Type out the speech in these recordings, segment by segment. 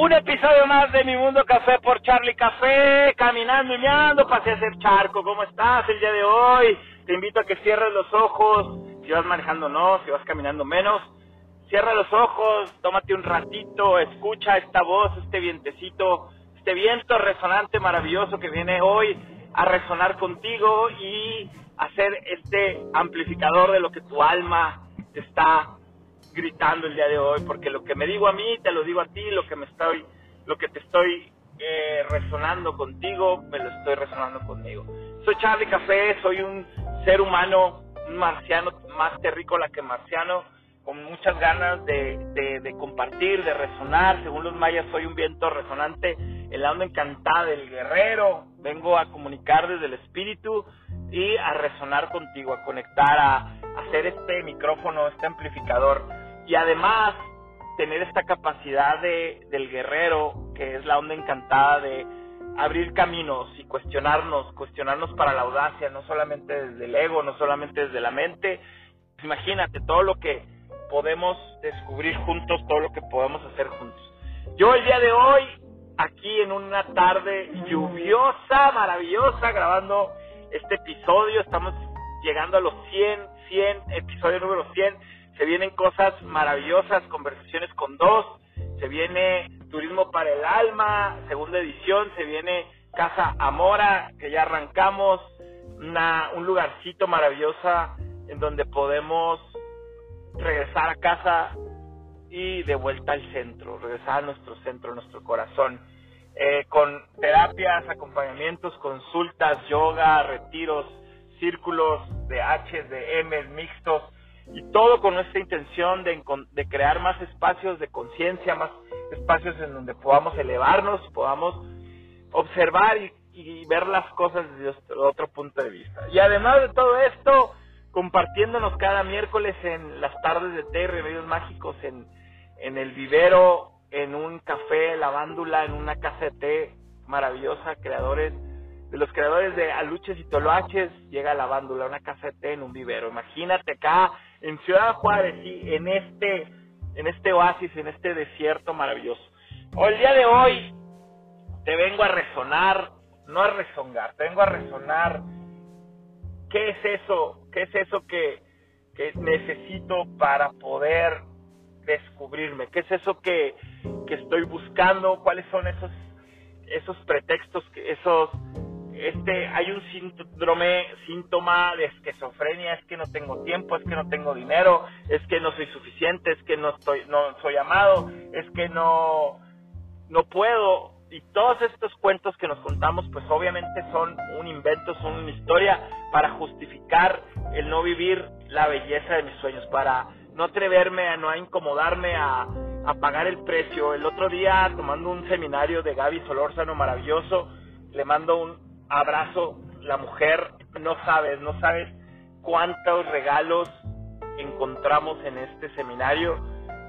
Un episodio más de Mi Mundo Café por Charlie Café, caminando y meando, pasé a hacer charco. ¿Cómo estás el día de hoy? Te invito a que cierres los ojos, si vas manejando no, si vas caminando menos. Cierra los ojos, tómate un ratito, escucha esta voz, este vientecito, este viento resonante maravilloso que viene hoy a resonar contigo y hacer este amplificador de lo que tu alma está gritando el día de hoy, porque lo que me digo a mí, te lo digo a ti, lo que me estoy, lo que te estoy eh, resonando contigo, me lo estoy resonando conmigo. Soy Charlie Café, soy un ser humano, un marciano más terrícola que marciano, con muchas ganas de, de, de, compartir, de resonar. Según los mayas, soy un viento resonante, el onda encantada del guerrero. Vengo a comunicar desde el espíritu y a resonar contigo, a conectar, a, hacer este micrófono, este amplificador y además tener esta capacidad de, del guerrero, que es la onda encantada de abrir caminos y cuestionarnos, cuestionarnos para la audacia, no solamente desde el ego, no solamente desde la mente. Imagínate todo lo que podemos descubrir juntos, todo lo que podemos hacer juntos. Yo el día de hoy, aquí en una tarde lluviosa, maravillosa, grabando este episodio, estamos llegando a los 100, 100, episodio número 100 se vienen cosas maravillosas, conversaciones con dos, se viene Turismo para el Alma, segunda edición, se viene Casa Amora, que ya arrancamos, una, un lugarcito maravillosa en donde podemos regresar a casa y de vuelta al centro, regresar a nuestro centro, nuestro corazón, eh, con terapias, acompañamientos, consultas, yoga, retiros, círculos de H, de M, mixtos, y todo con nuestra intención de, de crear más espacios de conciencia, más espacios en donde podamos elevarnos, podamos observar y, y, ver las cosas desde otro punto de vista. Y además de todo esto, compartiéndonos cada miércoles en las tardes de té y remedios mágicos en, en el vivero, en un café, lavándula, en una casa de té maravillosa, creadores de los creadores de Aluches y Toloaches, llega la Bándula, una té en un vivero. Imagínate acá en Ciudad Juárez, y en este, en este oasis, en este desierto maravilloso. Hoy, el día de hoy te vengo a resonar, no a rezongar, te vengo a resonar. ¿Qué es eso? ¿Qué es eso que, que necesito para poder descubrirme? ¿Qué es eso que, que estoy buscando? ¿Cuáles son esos, esos pretextos, esos este hay un síndrome, síntoma de esquizofrenia, es que no tengo tiempo, es que no tengo dinero, es que no soy suficiente, es que no estoy no soy amado, es que no no puedo y todos estos cuentos que nos contamos pues obviamente son un invento, son una historia para justificar el no vivir la belleza de mis sueños, para no atreverme a no incomodarme a, a pagar el precio. El otro día tomando un seminario de Gaby Solórzano maravilloso, le mando un, abrazo, la mujer, no sabes, no sabes cuántos regalos encontramos en este seminario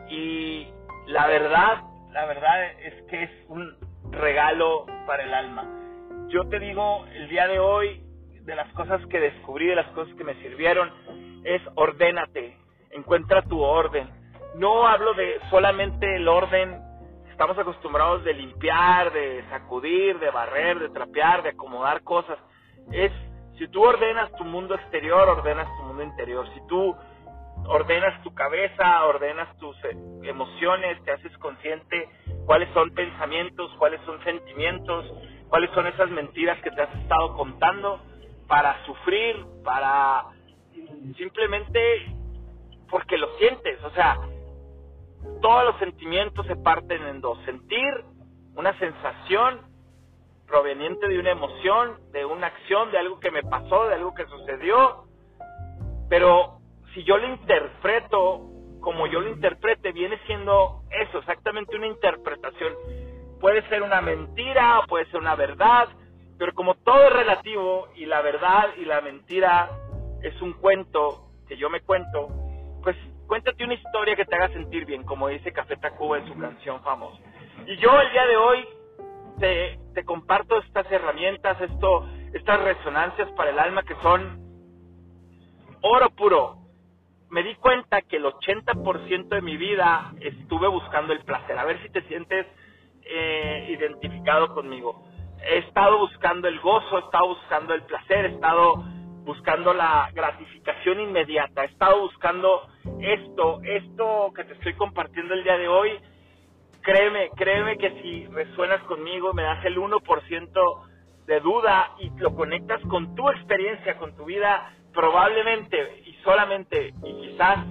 y la verdad, la verdad es que es un regalo para el alma. Yo te digo, el día de hoy, de las cosas que descubrí, de las cosas que me sirvieron, es ordénate, encuentra tu orden. No hablo de solamente el orden estamos acostumbrados de limpiar, de sacudir, de barrer, de trapear, de acomodar cosas. Es, si tú ordenas tu mundo exterior, ordenas tu mundo interior. Si tú ordenas tu cabeza, ordenas tus eh, emociones, te haces consciente cuáles son pensamientos, cuáles son sentimientos, cuáles son esas mentiras que te has estado contando para sufrir, para simplemente porque lo sientes, o sea, todos los sentimientos se parten en dos. Sentir una sensación proveniente de una emoción, de una acción, de algo que me pasó, de algo que sucedió. Pero si yo lo interpreto como yo lo interprete, viene siendo eso, exactamente una interpretación. Puede ser una mentira puede ser una verdad, pero como todo es relativo y la verdad y la mentira es un cuento que yo me cuento, pues Cuéntate una historia que te haga sentir bien, como dice Café Tacuba en su canción famosa. Y yo el día de hoy te, te comparto estas herramientas, esto, estas resonancias para el alma que son oro puro. Me di cuenta que el 80% de mi vida estuve buscando el placer. A ver si te sientes eh, identificado conmigo. He estado buscando el gozo, he estado buscando el placer, he estado buscando la gratificación inmediata, he estado buscando esto, esto que te estoy compartiendo el día de hoy. Créeme, créeme que si resuenas conmigo, me das el 1% de duda y lo conectas con tu experiencia, con tu vida, probablemente y solamente y quizás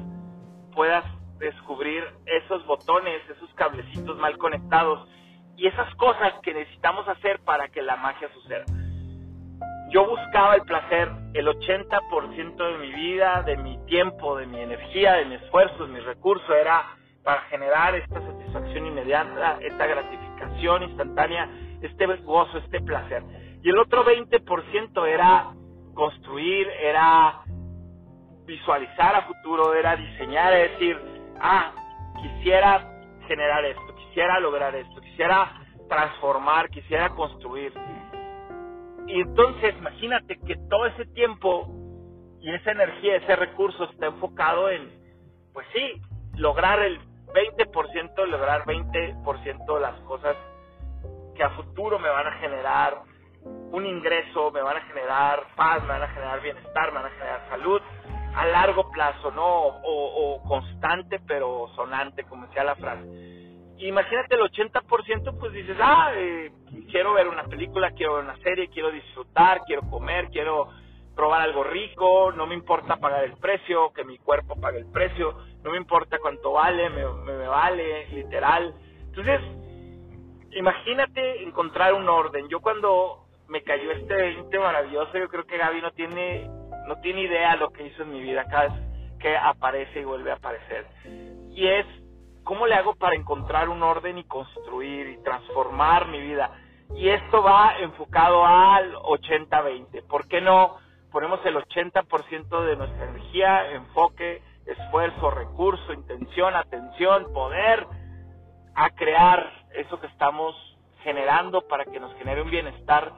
puedas descubrir esos botones, esos cablecitos mal conectados y esas cosas que necesitamos hacer para que la magia suceda. Yo buscaba el placer el 80% de mi vida, de mi tiempo, de mi energía, de mi esfuerzo, de mis recursos, era para generar esta satisfacción inmediata, esta gratificación instantánea, este gozo, este placer. Y el otro 20% era construir, era visualizar a futuro, era diseñar, es decir, ah, quisiera generar esto, quisiera lograr esto, quisiera transformar, quisiera construir. Y entonces imagínate que todo ese tiempo y esa energía, ese recurso está enfocado en, pues sí, lograr el 20%, lograr 20% de las cosas que a futuro me van a generar un ingreso, me van a generar paz, me van a generar bienestar, me van a generar salud a largo plazo, ¿no? O, constante pero sonante, como decía la frase. Imagínate el 80%, pues dices, ah, eh, quiero ver una película, quiero ver una serie, quiero disfrutar, quiero comer, quiero probar algo rico, no me importa pagar el precio, que mi cuerpo pague el precio, no me importa cuánto vale, me, vale, literal. Entonces, imagínate encontrar un orden. Yo cuando me cayó este 20 maravilloso. Yo creo que Gaby no tiene, no tiene idea lo que hizo en mi vida cada vez que aparece y vuelve a aparecer. Y es, ¿cómo le hago para encontrar un orden y construir y transformar mi vida? Y esto va enfocado al 80-20. ¿Por qué no ponemos el 80% de nuestra energía, enfoque, esfuerzo, recurso, intención, atención, poder a crear eso que estamos generando para que nos genere un bienestar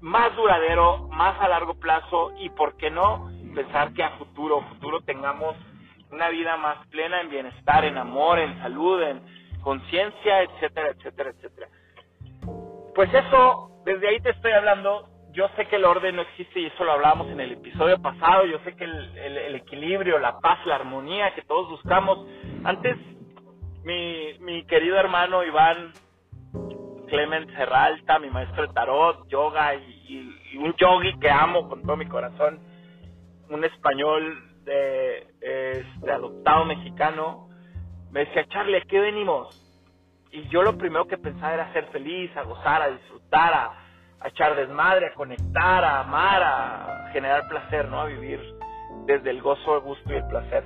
más duradero, más a largo plazo y, ¿por qué no?, pensar que a futuro, futuro tengamos una vida más plena en bienestar, en amor, en salud, en conciencia, etcétera, etcétera, etcétera. Pues eso, desde ahí te estoy hablando. Yo sé que el orden no existe y eso lo hablábamos en el episodio pasado. Yo sé que el, el equilibrio, la paz, la armonía que todos buscamos. Antes, mi, mi querido hermano Iván Clement Serralta, mi maestro de tarot, yoga y, un yogi que amo con todo mi corazón, un español de, este, adoptado mexicano, me decía, Charlie, ¿a qué venimos? Y yo lo primero que pensaba era ser feliz, a gozar, a disfrutar, a, a echar desmadre, a conectar, a amar, a generar placer, ¿no? A vivir desde el gozo, el gusto y el placer.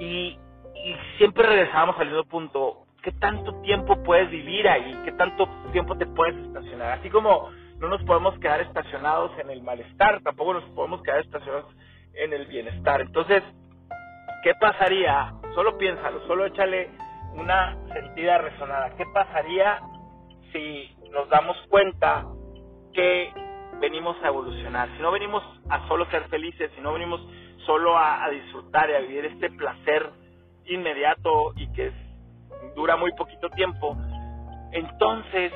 Y, y siempre regresábamos al mismo punto, qué tanto tiempo puedes vivir ahí, qué tanto tiempo te puedes estacionar. Así como no nos podemos quedar estacionados en el malestar, tampoco nos podemos quedar estacionados en el bienestar. Entonces, ¿qué pasaría? Solo piénsalo, solo échale una sentida resonada. ¿Qué pasaría si nos damos cuenta que venimos a evolucionar? Si no venimos a solo ser felices, si no venimos solo a, a disfrutar y a vivir este placer inmediato y que es dura muy poquito tiempo, entonces,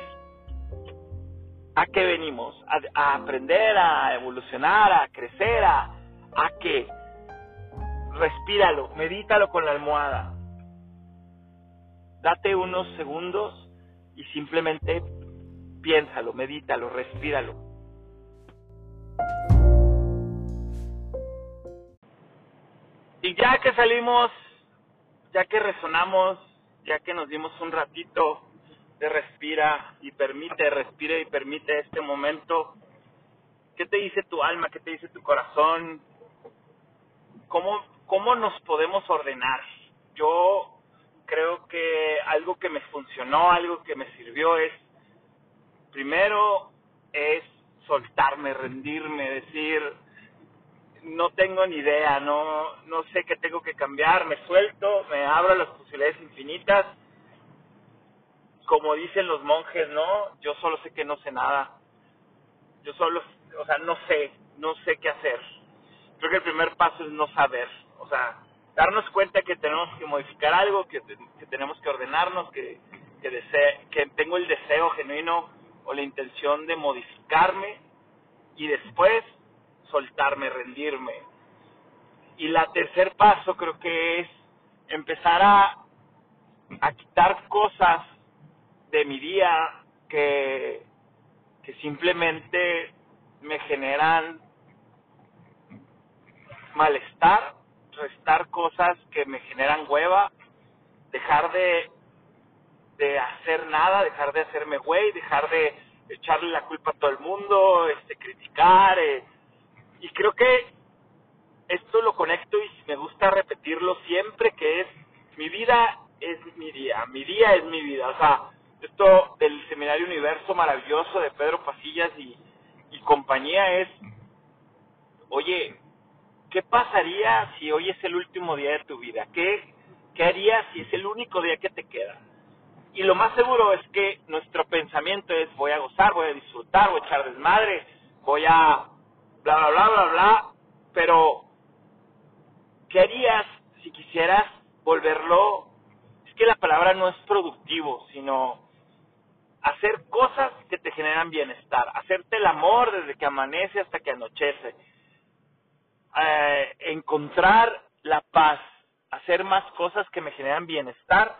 ¿a qué venimos? A, aprender, a evolucionar, a crecer, a, a qué? Respíralo, medítalo con la almohada. Date unos segundos y simplemente piénsalo, medítalo, respíralo. Y ya que salimos, ya que resonamos ya que nos dimos un ratito de respira y permite, respira y permite este momento, ¿qué te dice tu alma? ¿Qué te dice tu corazón? ¿Cómo, cómo nos podemos ordenar? Yo creo que algo que me funcionó, algo que me sirvió es, primero, es soltarme, rendirme, decir, no tengo ni idea, no, no sé qué tengo que cambiar, me suelto, me abro las posibilidades infinitas. Como dicen los monjes, ¿no? Yo solo sé que no sé nada. Yo solo, o sea, no sé, no sé qué hacer. Creo que el primer paso es no saber, o sea, darnos cuenta que tenemos que modificar algo, que, que tenemos que ordenarnos, que, que, desee, que tengo el deseo genuino o la intención de modificarme y después soltarme, rendirme. Y la tercer paso creo que es empezar a, a quitar cosas de mi día que, que simplemente me generan malestar, restar cosas que me generan hueva, dejar de, de hacer nada, dejar de hacerme güey, dejar de echarle la culpa a todo el mundo, este criticar eh, y creo que esto lo conecto y me gusta repetirlo siempre que es mi vida es mi día, mi día es mi vida, o sea, esto del seminario universo maravilloso de Pedro Pasillas y, y compañía es oye, ¿qué pasaría si hoy es el último día de tu vida? ¿Qué, ¿Qué harías si es el único día que te queda? Y lo más seguro es que nuestro pensamiento es voy a gozar, voy a disfrutar, voy a echar desmadre, voy a bla, bla, bla, bla, bla, pero ¿qué harías si quisieras volverlo? Es que la palabra no es productivo, sino hacer cosas que te generan bienestar, hacerte el amor desde que amanece hasta que anochece, eh, encontrar la paz, hacer más cosas que me generan bienestar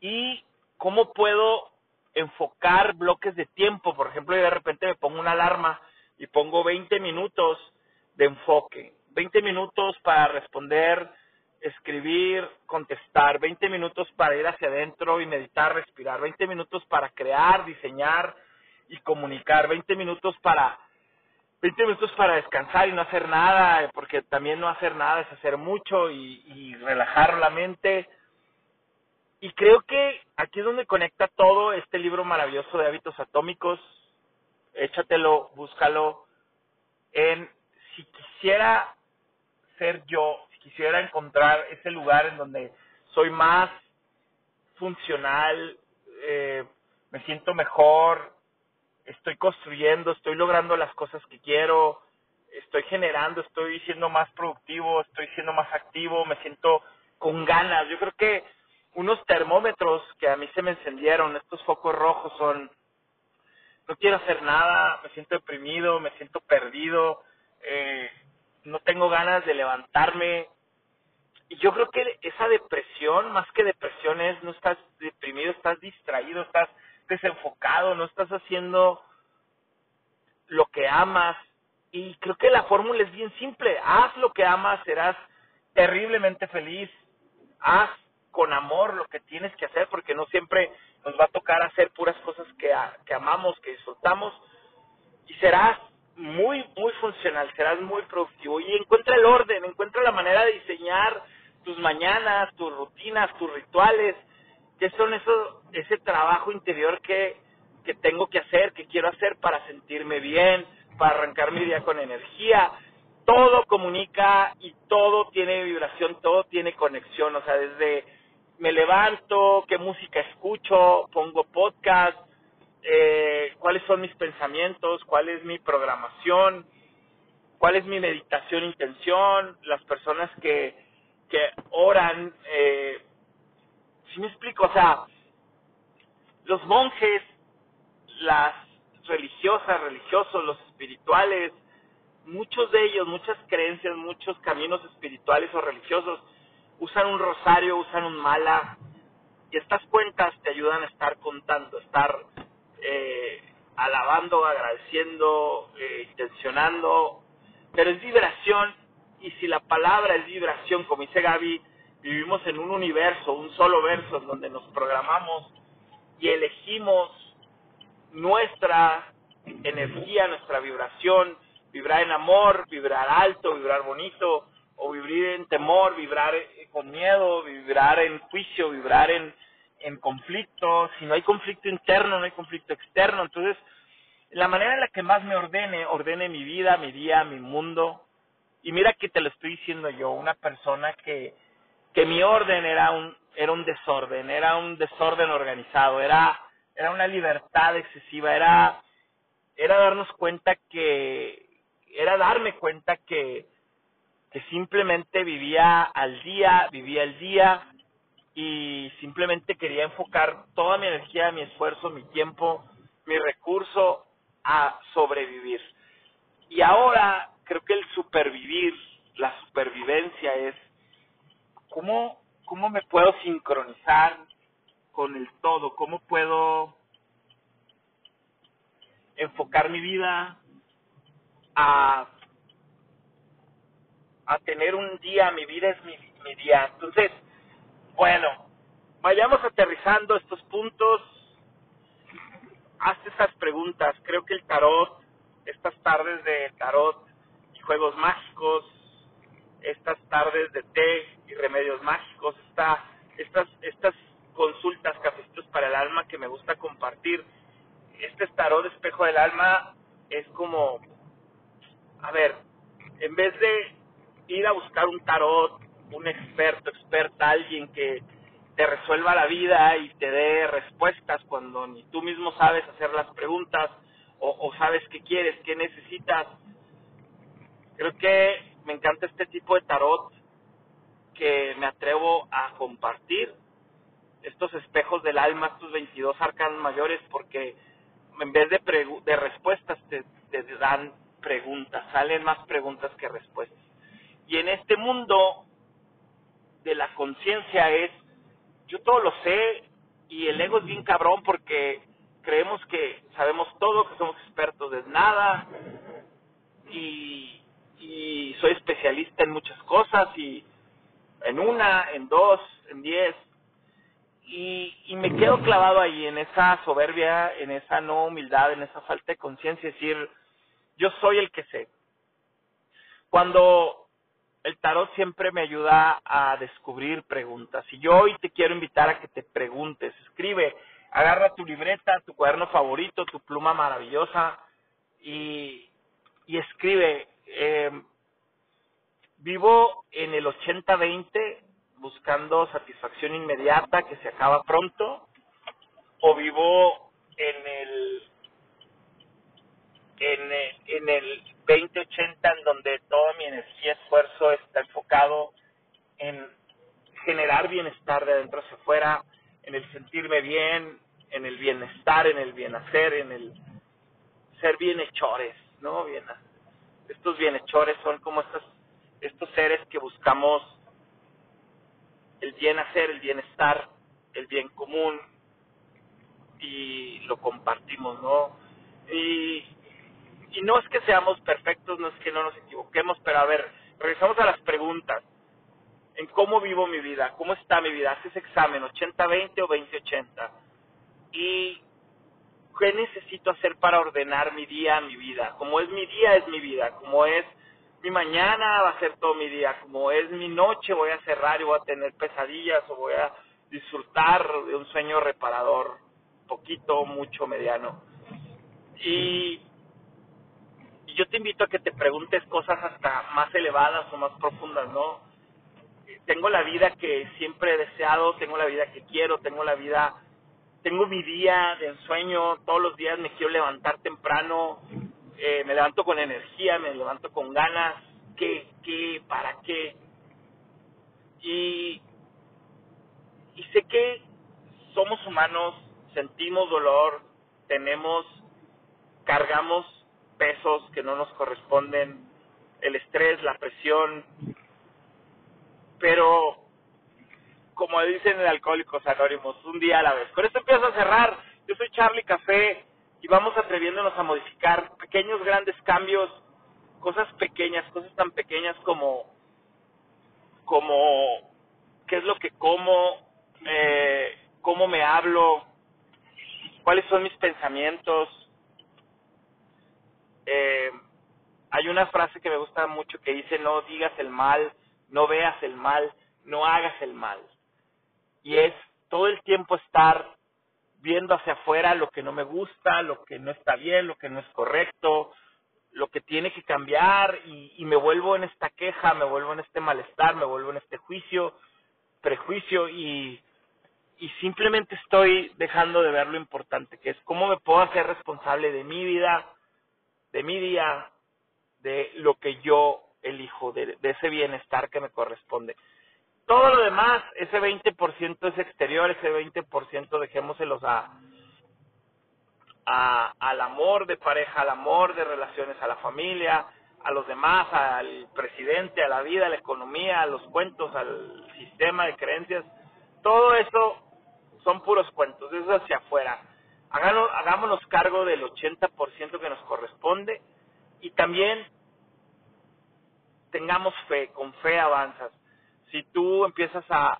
y cómo puedo enfocar bloques de tiempo. Por ejemplo, yo de repente me pongo una alarma y pongo 20 minutos de enfoque, 20 minutos para responder, escribir, contestar, 20 minutos para ir hacia adentro y meditar, respirar, 20 minutos para crear, diseñar y comunicar, 20 minutos para 20 minutos para descansar y no hacer nada, porque también no hacer nada es hacer mucho y, relajar la mente. Y creo que aquí es donde conecta todo este libro maravilloso de hábitos atómicos. Échatelo, búscalo. En si quisiera ser yo, si quisiera encontrar ese lugar en donde soy más funcional, eh, me siento mejor, estoy construyendo, estoy logrando las cosas que quiero, estoy generando, estoy siendo más productivo, estoy siendo más activo, me siento con ganas. Yo creo que unos termómetros que a mí se me encendieron, estos focos rojos son, no quiero hacer nada, me siento deprimido, me siento perdido, eh, no tengo ganas de levantarme. Y yo creo que esa depresión, más que depresión, es no estás deprimido, estás distraído, estás desenfocado, no estás haciendo lo que amas. Y creo que la fórmula es bien simple. Haz lo que amas, serás terriblemente feliz. Haz con amor lo que tienes que hacer, porque no siempre nos va a tocar hacer puras cosas que, que amamos, que disfrutamos. Y serás muy, muy funcional, serás muy productivo. Y encuentra el orden, encuentra la manera de diseñar tus mañanas, tus rutinas, tus rituales, que son eso, ese trabajo interior que, que tengo que hacer, que quiero hacer para sentirme bien, para arrancar mi día con energía. Todo comunica y todo tiene vibración, todo tiene conexión, o sea, desde me levanto, qué música escucho, pongo podcast, eh, cuáles son mis pensamientos, cuál es mi programación, cuál es mi meditación, intención, las personas que, que oran, eh, si me explico, o sea, los monjes, las religiosas, religiosos, los espirituales, muchos de ellos, muchas creencias, muchos caminos espirituales o religiosos, usan un rosario, usan un mala, y estas cuentas te ayudan a estar contando, estar eh, alabando, agradeciendo, eh, intencionando, pero es vibración, y si la palabra es vibración, como dice Gaby, vivimos en un universo, un solo verso, donde nos programamos y elegimos nuestra energía, nuestra vibración, vibrar en amor, vibrar alto, vibrar bonito, o vibrar en temor, vibrar con miedo, vibrar en juicio, vibrar en, en conflicto. Si no hay conflicto interno, no hay conflicto externo. Entonces, la manera en la que más me ordene, ordene mi vida, mi día, mi mundo. Y mira que te lo estoy diciendo yo, una persona que, que mi orden era un, era un desorden, era un desorden organizado, era, era una libertad excesiva, era, era darnos cuenta que, era darme cuenta que, que simplemente vivía al día, vivía el día y simplemente quería enfocar toda mi energía, mi esfuerzo, mi tiempo, mi recurso a sobrevivir. Y ahora creo que el supervivir, la supervivencia es cómo, cómo me puedo sincronizar con el todo, cómo puedo enfocar mi vida a, a tener un día, mi vida es mi, mi día. Entonces, bueno, vayamos aterrizando estos puntos. Hazte esas preguntas. Creo que el tarot, estas tardes de tarot y juegos mágicos, estas tardes de té y remedios mágicos, esta, estas, estas consultas, cafecitos para el alma que me gusta compartir. Este tarot espejo del alma es como, a ver, en vez de ir a buscar un tarot un experto, experta, alguien que te resuelva la vida y te dé respuestas cuando ni tú mismo sabes hacer las preguntas o, sabes qué quieres, qué necesitas. Creo que me encanta este tipo de tarot que me atrevo a compartir estos espejos del alma, estos 22 arcanos mayores, porque en vez de, de respuestas te, te dan preguntas, salen más preguntas que respuestas. Y en este mundo de la conciencia es, yo todo lo sé y el ego es bien cabrón porque creemos que sabemos todo, que somos expertos de nada y, especialista en muchas cosas y en una, en dos, en diez y, y me quedo clavado ahí en esa soberbia, en esa no humildad, en esa falta de conciencia, decir, yo soy el que sé. Cuando el tarot siempre me ayuda a descubrir preguntas. Y yo hoy te quiero invitar a que te preguntes. Escribe, agarra tu libreta, tu cuaderno favorito, tu pluma maravillosa y, y escribe. Eh, vivo en el 80-20 buscando satisfacción inmediata que se acaba pronto o vivo en el en, en el 2080 en donde toda mi energía, esfuerzo está enfocado en generar bienestar de adentro hacia afuera, en el sentirme bien, en el bienestar, en el bienhacer, en el ser bienhechores, ¿no? Bien, estos bienhechores son como estos, estos seres que buscamos el bien hacer, el bienestar, el bien común y lo compartimos, ¿no? Y y no es que seamos perfectos, no es que no nos equivoquemos, pero a ver, regresamos a las preguntas. En cómo vivo mi vida, cómo está mi vida, haces examen 80-20 o 20-80. Y qué necesito hacer para ordenar mi día, mi vida. Como es mi día, es mi vida. Como es mi mañana, va a ser todo mi día. Como es mi noche, voy a cerrar y voy a tener pesadillas o voy a disfrutar de un sueño reparador, poquito, mucho, mediano. Y yo te invito a que te preguntes cosas hasta más elevadas o más profundas, ¿no? Tengo la vida que siempre he deseado, tengo la vida que quiero, tengo la vida, tengo mi día de ensueño, todos los días me quiero levantar temprano, eh, me levanto con energía, me levanto con ganas, ¿qué, qué, para qué? Y, y sé que somos humanos, sentimos dolor, tenemos, cargamos pesos que no nos corresponden, el estrés, la presión, pero como dicen en Alcohólicos Anónimos, un día a la vez. Con esto empiezo a cerrar. Yo soy Charlie Café y vamos atreviéndonos a modificar pequeños, grandes cambios, cosas pequeñas, cosas tan pequeñas como, como qué es lo que como, eh, cómo me hablo, cuáles son mis pensamientos, eh, hay una frase que me gusta mucho que dice no digas el mal, no veas el mal, no hagas el mal. Y es todo el tiempo estar viendo hacia afuera lo que no me gusta, lo que no está bien, lo que no es correcto, lo que tiene que cambiar y, y me vuelvo en esta queja, me vuelvo en este malestar, me vuelvo en este juicio, prejuicio y, y simplemente estoy dejando de ver lo importante que es cómo me puedo hacer responsable de mi vida, de mi día, de lo que yo elijo, de, ese bienestar que me corresponde. Todo lo demás, ese 20% es exterior, ese 20% dejémoselos a, a, al amor de pareja, al amor de relaciones, a la familia, a los demás, al presidente, a la vida, a la economía, a los cuentos, al sistema de creencias. Todo eso son puros cuentos, eso es hacia afuera. Háganos, hagámonos cargo del 80% que nos corresponde y también tengamos fe, con fe avanzas. Si tú empiezas a,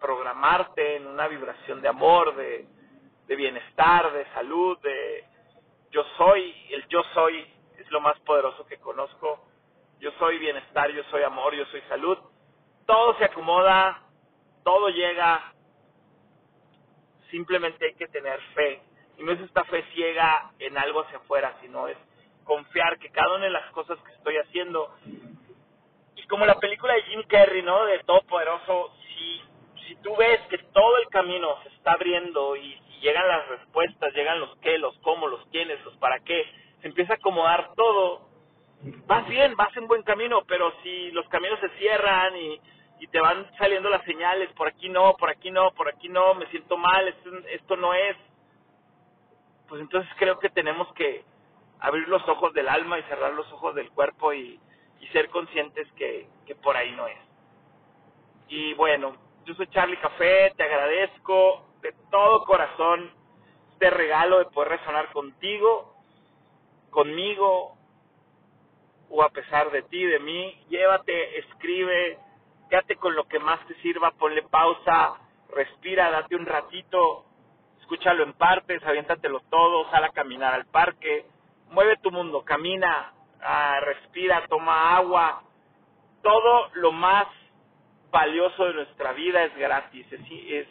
programarte en una vibración de amor, de, de bienestar, de salud, de yo soy, el yo soy es lo más poderoso que conozco. Yo soy bienestar, yo soy amor, yo soy salud. Todo se acomoda, todo llega. Simplemente hay que tener fe. Y no es esta fe ciega en algo hacia afuera, sino es confiar que cada una de las cosas que estoy haciendo, como la película de Jim Carrey, ¿no? De Todopoderoso, si, si tú ves que todo el camino se está abriendo y llegan las respuestas, llegan los qué, los cómo, los quiénes, los para qué, se empieza a acomodar todo, vas bien, vas en buen camino, pero si los caminos se cierran y, y te van saliendo las señales, por aquí no, por aquí no, por aquí no, me siento mal, esto, esto no es, pues entonces creo que tenemos que abrir los ojos del alma y cerrar los ojos del cuerpo y, y ser conscientes que, que por ahí no es. Y bueno, yo soy Charlie Café, te agradezco de todo corazón este regalo de poder resonar contigo, conmigo o a pesar de ti, de mí. Llévate, escribe, quédate con lo que más te sirva, ponle pausa, respira, date un ratito, escúchalo en partes, aviéntatelo todo, sal a caminar al parque, mueve tu mundo, camina, ah, respira, toma agua, todo lo más valioso de nuestra vida es gratis, es,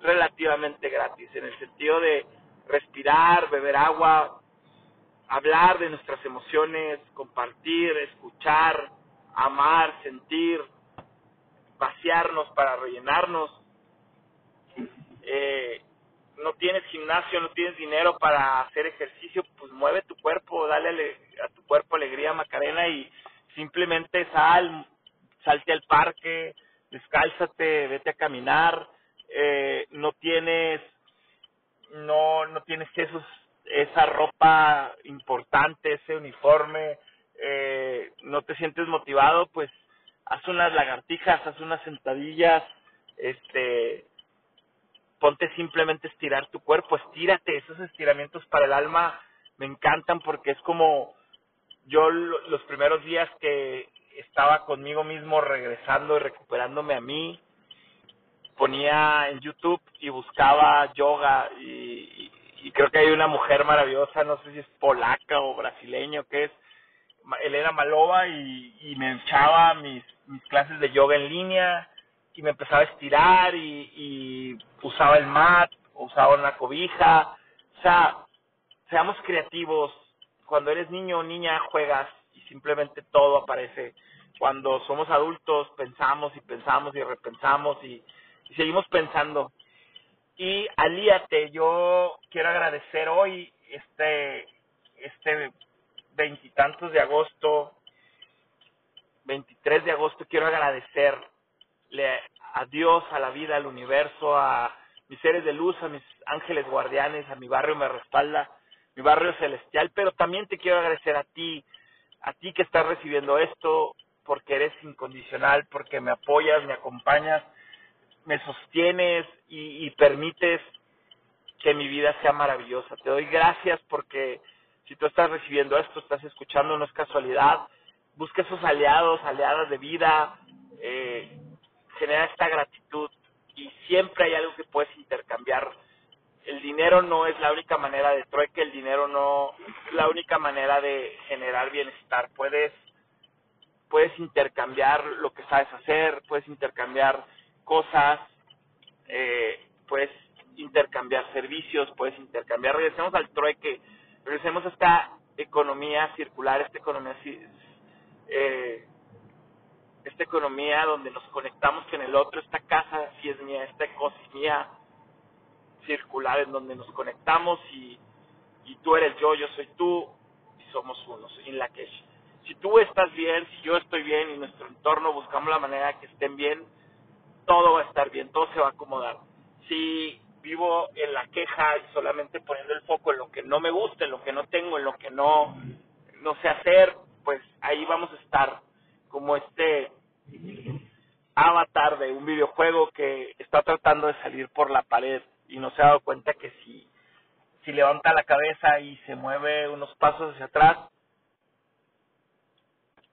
relativamente gratis, en el sentido de respirar, beber agua, hablar de nuestras emociones, compartir, escuchar, amar, sentir, vaciarnos para rellenarnos. Eh, no tienes gimnasio, no tienes dinero para hacer ejercicio, pues mueve tu cuerpo, dale a tu cuerpo alegría, Macarena, y simplemente sal, salte al parque, descálzate, vete a caminar, eh, no tienes no no tienes esos esa ropa importante ese uniforme eh, no te sientes motivado pues haz unas lagartijas haz unas sentadillas este ponte simplemente estirar tu cuerpo estírate esos estiramientos para el alma me encantan porque es como yo los primeros días que estaba conmigo mismo regresando y recuperándome a mí ponía en YouTube y buscaba yoga y, y, creo que hay una mujer maravillosa, no sé si es polaca o brasileño, que es Elena Malova y, y me echaba mis clases de yoga en línea y me empezaba a estirar y, usaba el mat, usaba una cobija, o sea, seamos creativos, cuando eres niño o niña juegas y simplemente todo aparece. Cuando somos adultos pensamos y pensamos y repensamos y, y seguimos pensando. Y alíate, yo quiero agradecer hoy este este veintitantos de agosto, 23 de agosto, quiero agradecerle a Dios, a la vida, al universo, a mis seres de luz, a mis ángeles guardianes, a mi barrio me respalda, mi barrio celestial, pero también te quiero agradecer a ti, a ti que estás recibiendo esto, porque eres incondicional, porque me apoyas, me acompañas, me sostienes y, y permites que mi vida sea maravillosa. Te doy gracias porque si tú estás recibiendo esto, estás escuchando, no es casualidad. Busca esos aliados, aliadas de vida, eh, genera esta gratitud y siempre hay algo que puedes intercambiar. El dinero no es la única manera de trueque, el dinero no es la única manera de generar bienestar. Puedes, puedes intercambiar lo que sabes hacer, puedes intercambiar cosas, eh, puedes intercambiar servicios, puedes intercambiar, regresemos al trueque, regresemos a esta economía circular, esta economía eh, esta economía donde nos conectamos con el otro, esta casa sí es mía, esta ecosistema circular en donde nos conectamos y, y tú eres yo, yo soy tú y somos uno, en la que si tú estás bien, si yo estoy bien y nuestro entorno buscamos la manera que estén bien, todo va a estar bien, todo se va a acomodar. Si vivo en la queja y solamente poniendo el foco en lo que no me gusta, en lo que no tengo, en lo que no, no sé hacer, pues ahí vamos a estar como este avatar de un videojuego que está tratando de salir por la pared y no se ha dado cuenta que si, si levanta la cabeza y se mueve unos pasos hacia atrás,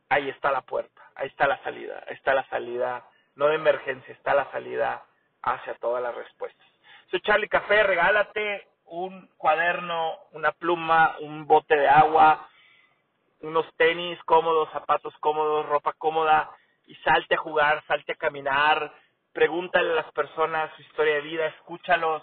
ahí está la puerta, ahí está la salida, ahí está la salida, no de emergencia, está la salida hacia todas las respuestas. Soy Charlie Café, regálate un cuaderno, una pluma, un bote de agua, unos tenis cómodos, zapatos cómodos, ropa cómoda y salte a jugar, salte a caminar, pregúntale a las personas su historia de vida, escúchalos,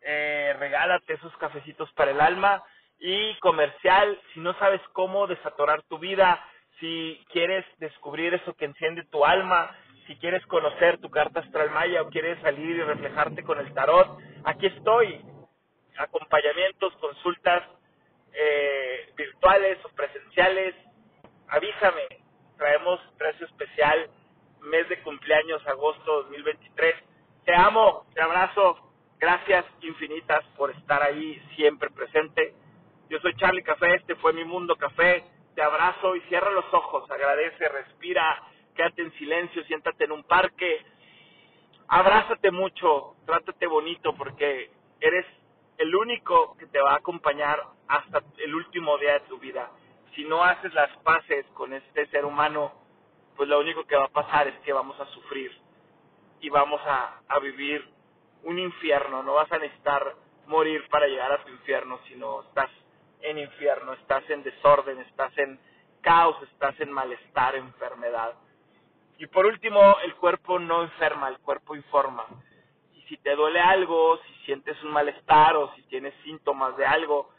eh, regálate esos cafecitos para el alma y comercial, si no sabes cómo desatorar tu vida, si quieres descubrir eso que enciende tu alma, si quieres conocer tu carta astral maya o quieres salir y reflejarte con el tarot, aquí estoy. Acompañamientos, consultas eh, virtuales o presenciales, avísame. Traemos precio especial, mes de cumpleaños, agosto 2023. Te amo, te abrazo. Gracias infinitas por estar ahí siempre presente. Yo soy Charlie Café, este fue mi mundo café te abrazo y cierra los ojos, agradece, respira, quédate en silencio, siéntate en un parque, abrázate mucho, trátate bonito porque eres el único que te va a acompañar hasta el último día de tu vida. Si no haces las paces con este ser humano, pues lo único que va a pasar es que vamos a sufrir y vamos a, a vivir un infierno. No vas a necesitar morir para llegar a tu infierno, sino estás en infierno, estás en desorden, estás en caos, estás en malestar, enfermedad. Y por último, el cuerpo no enferma, el cuerpo informa. Y si te duele algo, si sientes un malestar o si tienes síntomas de algo,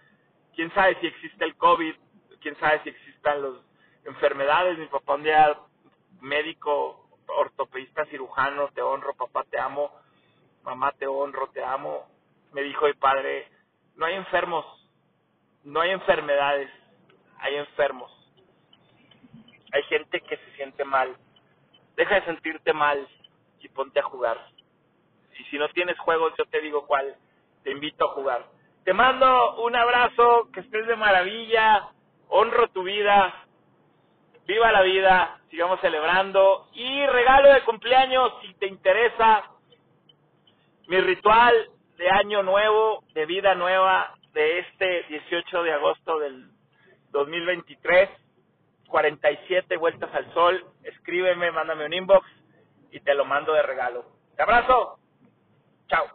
quién sabe si existe el COVID, quién sabe si existan las enfermedades. Mi papá un día médico, ortopedista, cirujano, te honro, papá te amo, mamá te honro, te amo. Me dijo mi padre, no hay enfermos, no hay enfermedades, hay enfermos. Hay gente que se siente mal. Deja de sentirte mal y ponte a jugar. Y si no tienes juegos, yo te digo cuál. Te invito a jugar. Te mando un abrazo, que estés de maravilla, honro tu vida, viva la vida, sigamos celebrando. Y regalo de cumpleaños, si te interesa, mi ritual de año nuevo, de vida nueva, de este 18 de agosto del 2023, 47 vueltas al sol, escríbeme, mándame un inbox y te lo mando de regalo. Te abrazo, chao.